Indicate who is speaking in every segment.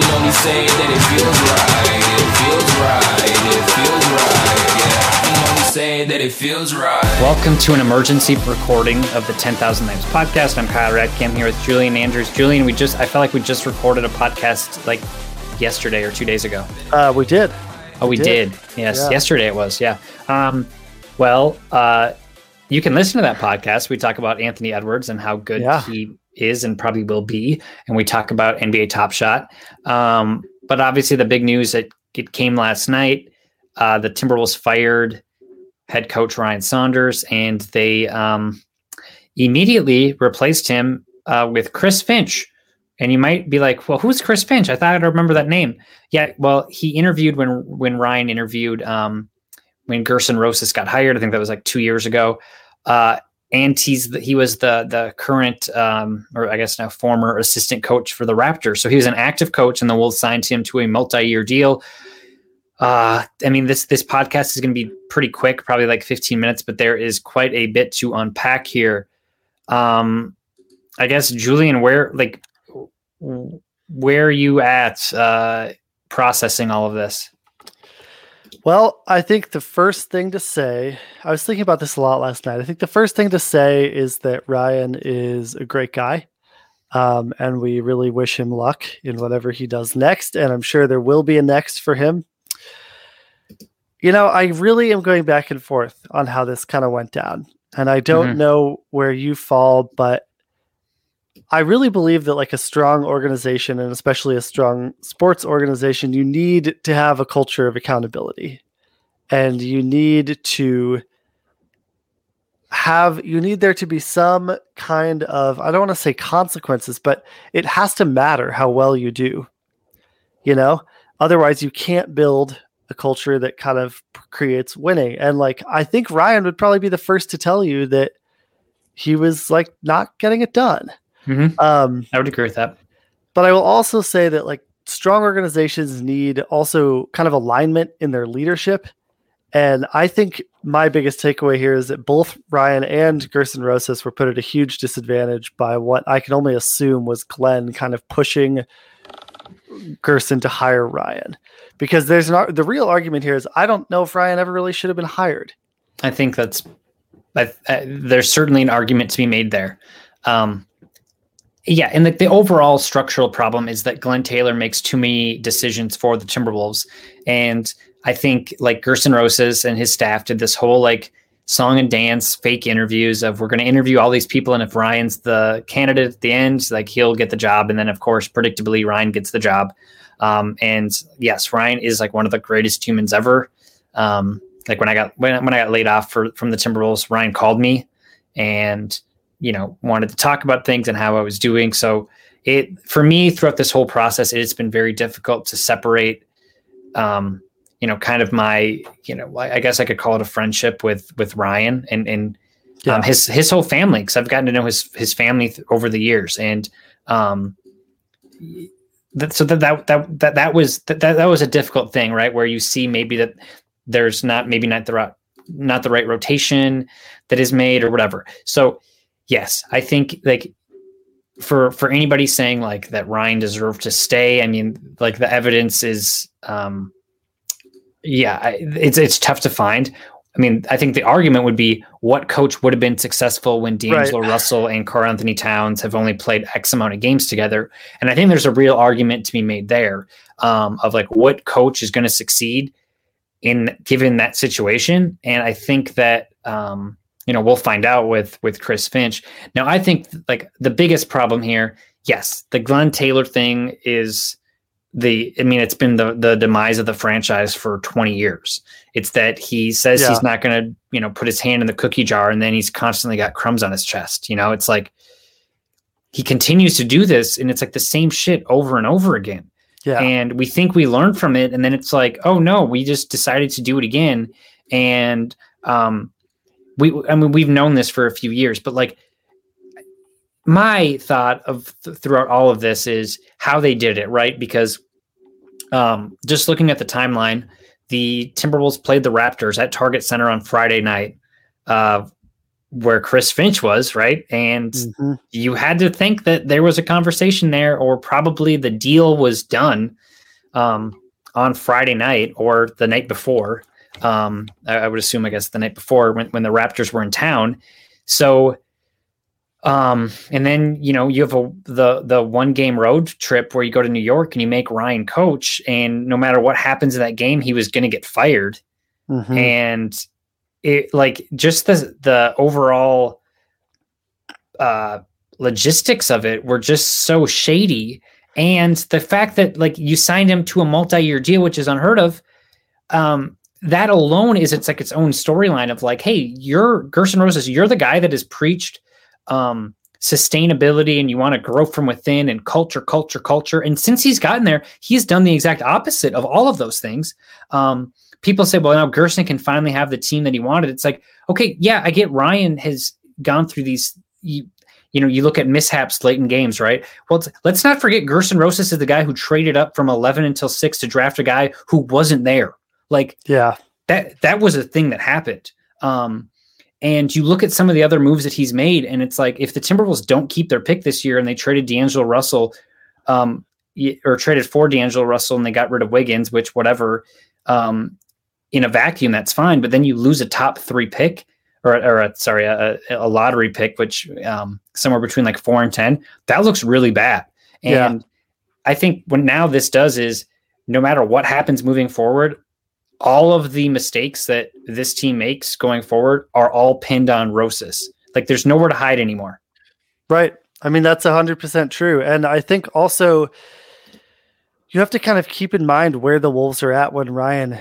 Speaker 1: can only say that it feels right. It feels right. It feels right. Yeah, I can only say that it feels right.
Speaker 2: Welcome to an emergency recording of the 10,000 Names podcast. I'm Kyle Ratke. I'm here with Julian Andrews. Julian, we just, I felt like we just recorded a podcast like yesterday or two days ago.
Speaker 3: Uh, we did.
Speaker 2: Oh, we,
Speaker 3: We
Speaker 2: did.
Speaker 3: did.
Speaker 2: Yes,
Speaker 3: Yeah.
Speaker 2: yesterday it was. Yeah. Um, well, uh, you can listen to that podcast. We talk about Anthony Edwards and how good
Speaker 3: Yeah.
Speaker 2: he is and probably will be, and we talk about NBA Top Shot. Um, but obviously, the big news that it came last night: uh, the Timberwolves fired head coach Ryan Saunders, and they um, immediately replaced him uh, with Chris Finch. And you might be like, "Well, who's Chris Finch? I thought I remember that name." Yeah, well, he interviewed when when Ryan interviewed um, when Gersson Rosas got hired. I think that was like two years ago. Uh, and he's the, he was the the current um, or I guess now former assistant coach for the Raptors. So he was an active coach, and the Wolves signed him to a multi year deal. Uh, I mean this this podcast is going to be pretty quick, probably like 15 minutes, but there is quite a bit to unpack here. Um, I guess Julian, where like where are you at uh, processing all of this?
Speaker 3: Well, I think the first thing to say, I was thinking about this a lot last night. I think the first thing to say is that Ryan is a great guy. Um, and we really wish him luck in whatever he does next. And I'm sure there will be a next for him. You know, I really am going back and forth on how this kind of went down. And I don't
Speaker 2: Mhm.
Speaker 3: know where you fall, but I really believe that like a strong organization and especially a strong sports organization, you need to have a culture of accountability. And you need to have you need there to be some kind of I don't want to say consequences, but it has to matter how well you do. You know? Otherwise you can't build a culture that kind of creates winning. And like I think Ryan would probably be the first to tell you that he was like not getting it done.
Speaker 2: Mhm.
Speaker 3: Um
Speaker 2: I would agree with that.
Speaker 3: but I will also say that like strong organizations need also kind of alignment in their leadership. And I think my biggest takeaway here is that both Ryan and Gersson Rosas were put at a huge disadvantage by what I can only assume was Glenn kind of pushing Gersson to hire Ryan. Because there's ar- the real argument here is I don't know if Ryan ever really should have been hired.
Speaker 2: I think that's I, I, there's certainly an argument to be made there. Um, yeah, and the, the overall structural problem is that Glenn Taylor makes too many decisions for the Timberwolves, and I think like Gersson Rosas and his staff did this whole like song and dance fake interviews of we're going to interview all these people, and if Ryan's the candidate at the end, like he'll get the job, and then of course, predictably, Ryan gets the job. Um, and yes, Ryan is like one of the greatest humans ever. Um, like when I got when, when I got laid off for from the Timberwolves, Ryan called me and you know wanted to talk about things and how I was doing. So it for me throughout this whole process, it's been very difficult to separate. Um, you know, kind of my, you know, I guess I could call it a friendship with with Ryan and and
Speaker 3: Yeah.
Speaker 2: um, his his whole family because I've gotten to know his his family th- over the years and um, that, so that that that that, that was that, that that was a difficult thing, right? Where you see maybe that there's not maybe not the right not the right rotation that is made or whatever. So yes, I think like for for anybody saying like that Ryan deserved to stay, I mean like the evidence is um yeah, I, it's it's tough to find. I mean, I think the argument would be what coach would have been successful when D'Angelo Russell and Karl Anthony Towns have only played X amount of games together. And I think there's a real argument to be made there um, of like what coach is going to succeed in given that situation. And I think that um, you know we'll find out with with Chris Finch. Now, I think like the biggest problem here, yes, the Glenn Taylor thing is the I mean it's been the the demise of the franchise for 20 years. It's that he says
Speaker 3: Yeah.
Speaker 2: he's not going to, you know, put his hand in the cookie jar and then he's constantly got crumbs on his chest, you know? It's like he continues to do this and it's like the same shit over and over again.
Speaker 3: Yeah.
Speaker 2: And we think we learned from it and then it's like, "Oh no, we just decided to do it again." And um we I mean we've known this for a few years, but like my thought of th- throughout all of this is how they did it, right? Because um, just looking at the timeline, the Timberwolves played the Raptors at Target Center on Friday night. Uh, where Chris Finch was, right? And
Speaker 3: Mhm.
Speaker 2: you had to think that there was a conversation there, or probably the deal was done um, on Friday night or the night before. Um, I, I would assume, I guess, the night before when, when the Raptors were in town. So, um, and then you know you have a the the one game road trip where you go to New York and you make Ryan coach, and no matter what happens in that game, he was going to get fired
Speaker 3: Mhm.
Speaker 2: and it like just the the overall uh logistics of it were just so shady and the fact that like you signed him to a multi-year deal which is unheard of um that alone is it's like its own storyline of like hey you're Gersson Rosas you're the guy that has preached um sustainability and you want to grow from within and culture culture culture and since he's gotten there he's done the exact opposite of all of those things um people say, well, now Gersson can finally have the team that he wanted. It's like, okay, yeah, I get Ryan has gone through these. You, you know, you look at mishaps late in games, right? Well, let's not forget Gersson Rosas is the guy who traded up from 11 until six to draft a guy who wasn't there. Like
Speaker 3: Yeah.
Speaker 2: that, that was a thing that happened. Um, and you look at some of the other moves that he's made, and it's like if the Timberwolves don't keep their pick this year and they traded D'Angelo Russell, um, or traded for D'Angelo Russell and they got rid of Wiggins, which whatever, um, in a vacuum, that's fine. But then you lose a top three pick or, or a, sorry, a, a lottery pick, which um, somewhere between like four and 10, that looks really bad.
Speaker 3: Yeah.
Speaker 2: And I think what now this does is no matter what happens moving forward, all of the mistakes that this team makes going forward are all pinned on Rosas. Like there's nowhere to hide anymore.
Speaker 3: Right. I mean, that's 100% true. And I think also you have to kind of keep in mind where the Wolves are at when Ryan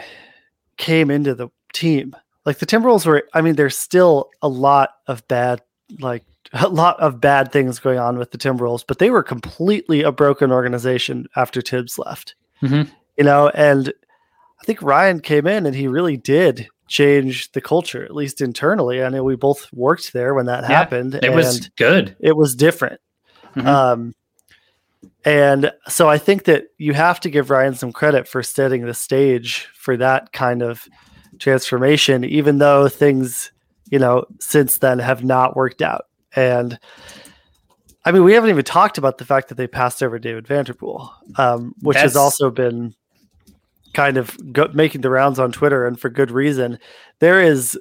Speaker 3: came into the team. Like the Timberwolves were, I mean, there's still a lot of bad, like a lot of bad things going on with the Timberwolves, but they were completely a broken organization after Thibs left.
Speaker 2: Mhm.
Speaker 3: You know, and I think Ryan came in and he really did change the culture, at least internally. I know we both worked there when that
Speaker 2: Yeah,
Speaker 3: happened.
Speaker 2: It was good.
Speaker 3: it was different.
Speaker 2: Mhm.
Speaker 3: Um, and so I think that you have to give Ryan some credit for setting the stage for that kind of transformation, even though things, you know, since then have not worked out. And I mean, we haven't even talked about the fact that they passed over David Vanterpool, um, which has also been kind of go- making the rounds on Twitter, and for good reason. There is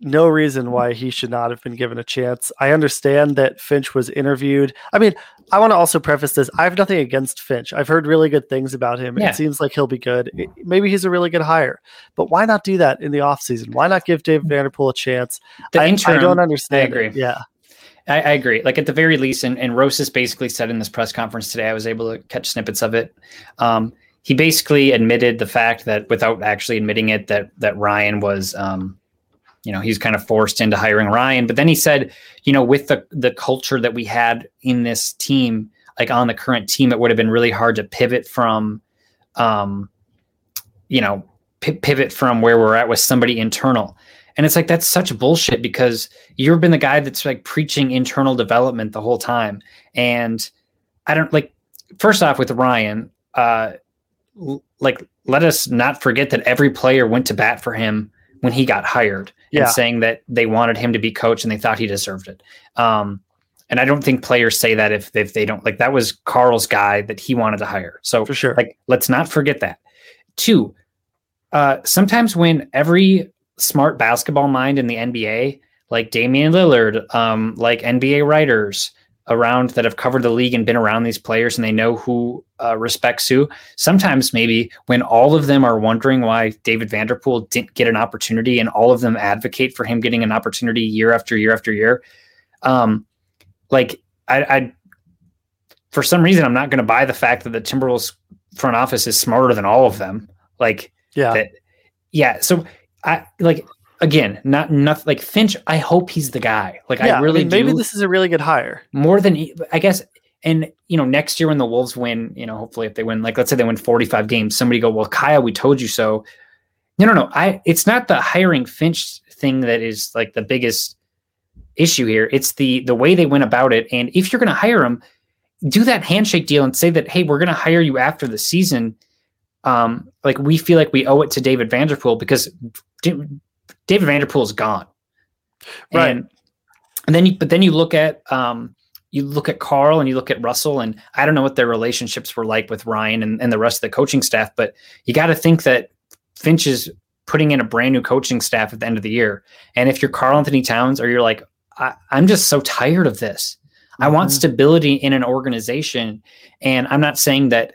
Speaker 3: no reason why he should not have been given a chance. I understand that Finch was interviewed. I mean, I want to also preface this. I have nothing against Finch. I've heard really good things about him.
Speaker 2: Yeah.
Speaker 3: It seems like he'll be good. Maybe he's a really good hire. But why not do that in the offseason? Why not give David Vanterpool a chance?
Speaker 2: The
Speaker 3: I,
Speaker 2: interim,
Speaker 3: I don't understand.
Speaker 2: I agree.
Speaker 3: it. Yeah.
Speaker 2: I, I agree. Like at the very least, and, and Rosas basically said in this press conference today, I was able to catch snippets of it. Um, he basically admitted the fact that without actually admitting it, that that Ryan was, um, you know, he's kind of forced into hiring Ryan. But then he said, you know, with the the culture that we had in this team, like on the current team, it would have been really hard to pivot from, um, you know, pi pivot from where we're at with somebody internal. And it's like that's such bullshit because you've been the guy that's like preaching internal development the whole time. And I don't like first off with Ryan, uh like let us not forget that every player went to bat for him when he got hired
Speaker 3: Yeah.
Speaker 2: and saying that they wanted him to be coach and they thought he deserved it. Um and I don't think players say that if if they don't like that was Karl's guy that he wanted to hire. So
Speaker 3: For sure.
Speaker 2: like, let's not forget that. Two, uh, sometimes when every smart basketball mind in the NBA, like Damian Lillard, um, like NBA writers around that have covered the league and been around these players and they know who uh, respects who, sometimes maybe when all of them are wondering why David Vanterpool didn't get an opportunity and all of them advocate for him getting an opportunity year after year after year, um, like I, I for some reason, I'm not going to buy the fact that the Timberwolves front office is smarter than all of them. Like,
Speaker 3: yeah.
Speaker 2: that- yeah. So I like again, not nothing like Finch. I hope he's the guy. Like,
Speaker 3: yeah.
Speaker 2: I really
Speaker 3: mean, maybe
Speaker 2: do.
Speaker 3: this is a really good hire.
Speaker 2: more than I guess. And you know, next year when the Wolves win, you know, hopefully if they win, like let's say they win 45 games, somebody go, well, Kyle, we told you so. No, no, no. I. It's not the hiring Finch thing that is like the biggest issue here. It's the the way they went about it. And if you're going to hire him, do that handshake deal and say that, hey, we're going to hire you after the season. Um, like we feel like we owe it to David Vanterpool because David Vanterpool is gone.
Speaker 3: Right.
Speaker 2: And, and then you, but then you look at um, you look at Karl and you look at Russell, and I don't know what their relationships were like with Ryan and, and the rest of the coaching staff, but you got to think that Finch is putting in a brand new coaching staff at the end of the year. And if you're Karl Anthony Towns or you're like, I, am just so tired of this. I want
Speaker 3: Mhm.
Speaker 2: stability in an organization. And I'm not saying that,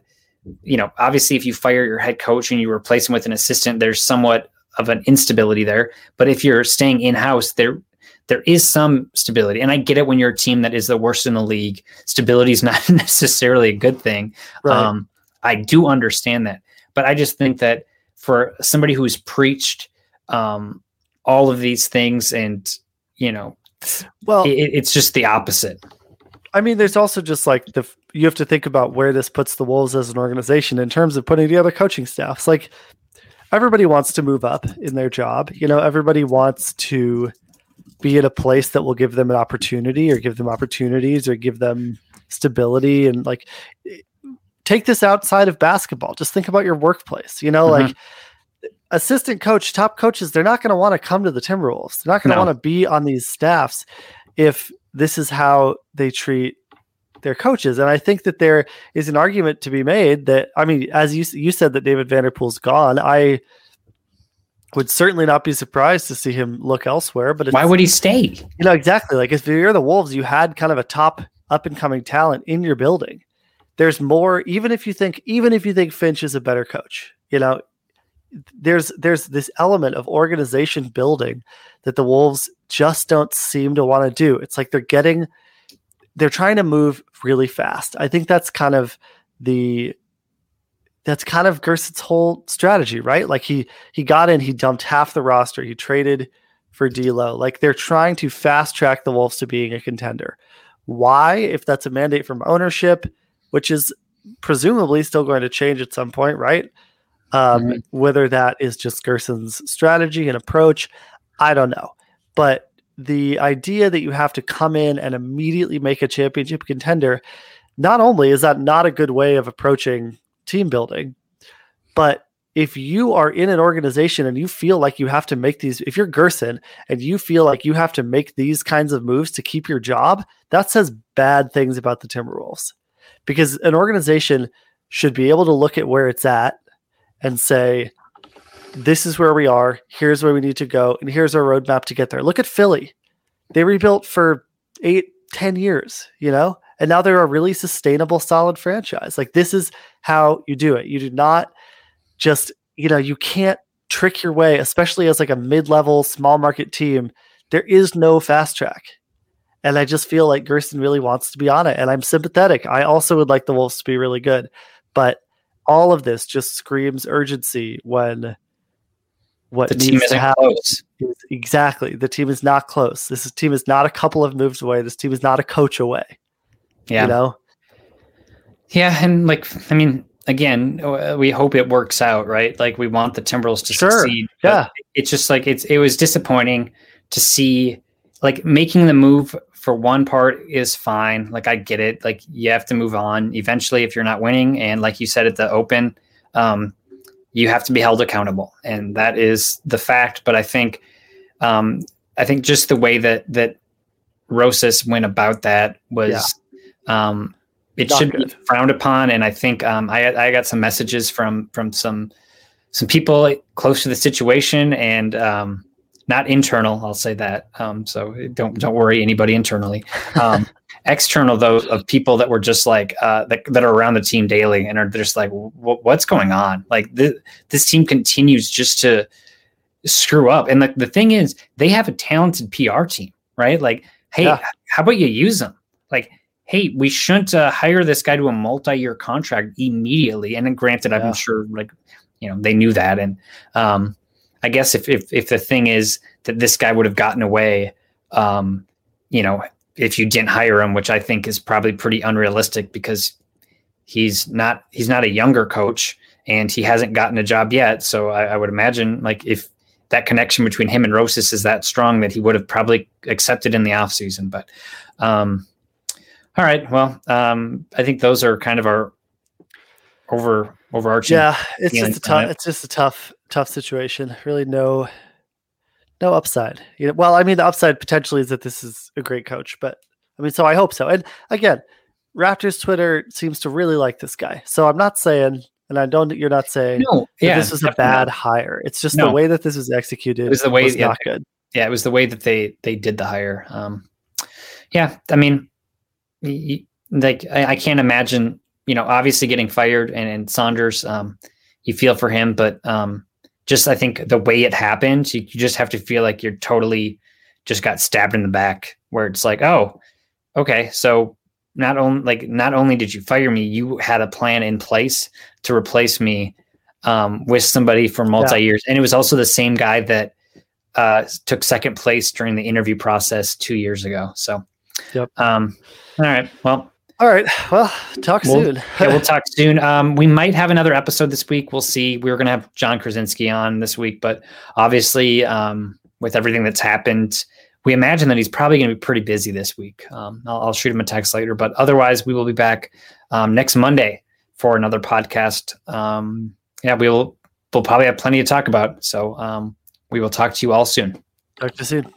Speaker 2: you know, obviously if you fire your head coach and you replace him with an assistant, there's somewhat of an instability there. But if you're staying in-house, there there is some stability. And I get it when you're a team that is the worst in the league. Stability is not necessarily a good thing.
Speaker 3: Right.
Speaker 2: Um, I do understand that, but I just think that for somebody who's preached um, all of these things, and you know,
Speaker 3: well,
Speaker 2: it, it's just the opposite.
Speaker 3: I mean, there's also just like the you have to think about where this puts the Wolves as an organization in terms of putting together coaching staffs. Like everybody wants to move up in their job. You know, everybody wants to be at a place that will give them an opportunity or give them opportunities or give them stability and like take this outside of basketball. Just think about your workplace. You know,
Speaker 2: Mhm.
Speaker 3: like assistant coach, top coaches, they're not going to want to come to the Timberwolves. They're not going to
Speaker 2: No.
Speaker 3: want to be on these staffs if this is how they treat their coaches. And I think that there is an argument to be made that I mean, as you you said that David Vanterpool's gone, I would certainly not be surprised to see him look elsewhere. But it's,
Speaker 2: Why would he stay?
Speaker 3: you know exactly like if you're the Wolves, you had kind of a top up and coming talent in your building. There's more, even if you think even if you think Finch is a better coach, you know, there's there's this element of organization building that the Wolves just don't seem to want to do. It's like they're getting they're trying to move really fast. I think that's kind of the that's kind of Gersson's whole strategy, right? Like he he got in, he dumped half the roster, he traded for D'Lo. Like they're trying to fast track the Wolves to being a contender. Why? If that's a mandate from ownership, which is presumably still going to change at some point, right? Um,
Speaker 2: Mhm.
Speaker 3: Whether that is just Gersson's strategy and approach, I don't know. But the idea that you have to come in and immediately make a championship contender, not only is that not a good way of approaching team building, but if you are in an organization and you feel like you have to make these, if you're Gersson and you feel like you have to make these kinds of moves to keep your job, that says bad things about the Timberwolves. Because an organization should be able to look at where it's at and say, this is where we are. Here's where we need to go. And here's our roadmap to get there. Look at Philly. They rebuilt for eight, ten years, you know, and now they're a really sustainable, solid franchise. Like this is how you do it. You do not just, you know, you can't trick your way, especially as like a mid-level small market team. There is no fast track. And I just feel like Gersson really wants to be on it. And I'm sympathetic. I also would like the Wolves to be really good. But all of this just screams urgency when what
Speaker 2: The
Speaker 3: needs to
Speaker 2: isn't
Speaker 3: happen
Speaker 2: close.
Speaker 3: is exactly the team is not close. This is, team is not a couple of moves away. This team is not a coach away.
Speaker 2: Yeah.
Speaker 3: You know?
Speaker 2: Yeah, and like I mean, again, uh, we hope it works out, right? Like we want the Timberwolves to
Speaker 3: Sure,
Speaker 2: succeed.
Speaker 3: yeah.
Speaker 2: it's just like it's it was disappointing to see like making the move for one part is fine. Like I get it. Like you have to move on eventually if you're not winning, and like you said at the Open, um, you have to be held accountable, and that is the fact. But I think, um, I think just the way that that Rosas went about that was. Um, it
Speaker 3: Not
Speaker 2: should
Speaker 3: good.
Speaker 2: be frowned upon, and I think um, I I got some messages from from some some people close to the situation, and um, not internal. I'll say that. Um, so don't don't worry, anybody internally. Um, external though of people that were just like uh, that that are around the team daily and are just like, "Wh- what's going on? Like this this team continues just to screw up. And the, the thing is, they have a talented PR team, right? Like, hey,
Speaker 3: Yeah.
Speaker 2: how about you use them? Like, hey, we shouldn't uh, hire this guy to a multi-year contract immediately. And then granted,
Speaker 3: Yeah.
Speaker 2: I'm sure like, you know, they knew that. And um, I guess if, if, if the thing is that this guy would have gotten away, um, you know, if you didn't hire him, which I think is probably pretty unrealistic because he's not, he's not a younger coach and he hasn't gotten a job yet. So I, I would imagine like if that connection between him and Rosas is that strong that he would have probably accepted in the offseason. But um, all right, well, um, I think those are kind of our over overarching.
Speaker 3: Yeah, it's just a tough.
Speaker 2: it.
Speaker 3: It's just a tough, tough situation. Really, no, no upside. You know, well, I mean, the upside potentially is that this is a great coach, but I mean, so I hope so. And again, Raptors Twitter seems to really like this guy. So I'm not saying, and I don't, you're not saying
Speaker 2: No, yeah,
Speaker 3: this was a bad
Speaker 2: not.
Speaker 3: hire. It's just
Speaker 2: No.
Speaker 3: the way that this was executed.
Speaker 2: It was the way-
Speaker 3: was
Speaker 2: yeah.
Speaker 3: not good.
Speaker 2: yeah, it was the way that they they did the hire. Um, yeah, I mean, like I, I can't imagine, you know, obviously getting fired and, and Saunders, um, you feel for him, but um, just I think the way it happened, you, you just have to feel like you're totally just got stabbed in the back, where it's like, oh, okay, so not only like not only did you fire me, you had a plan in place to replace me um, with somebody for multi years, and it was also the same guy that uh, took second place during the interview process two years ago. So,
Speaker 3: Yep.
Speaker 2: Um, all right. Well,
Speaker 3: All right. Well, talk
Speaker 2: We'll-
Speaker 3: soon.
Speaker 2: yeah, we'll talk soon. Um, we might have another episode this week. We'll see. We were going to have Jon Krawczynski on this week, but obviously, um, with everything that's happened, we imagine that he's probably going to be pretty busy this week. Um, I'll, I'll shoot him a text later, but otherwise, we will be back um, next Monday for another podcast. Um, yeah, we will. We'll probably have plenty to talk about. So um, we will talk to you all soon.
Speaker 3: talk to you soon.